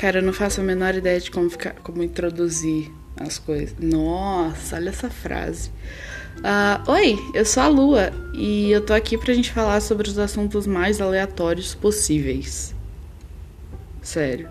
Cara, eu não faço a menor ideia de como, ficar, como introduzir as coisas. Nossa, olha essa frase. Uh, Oi, eu sou a Lua e eu tô aqui pra gente falar sobre os assuntos mais aleatórios possíveis. Sério.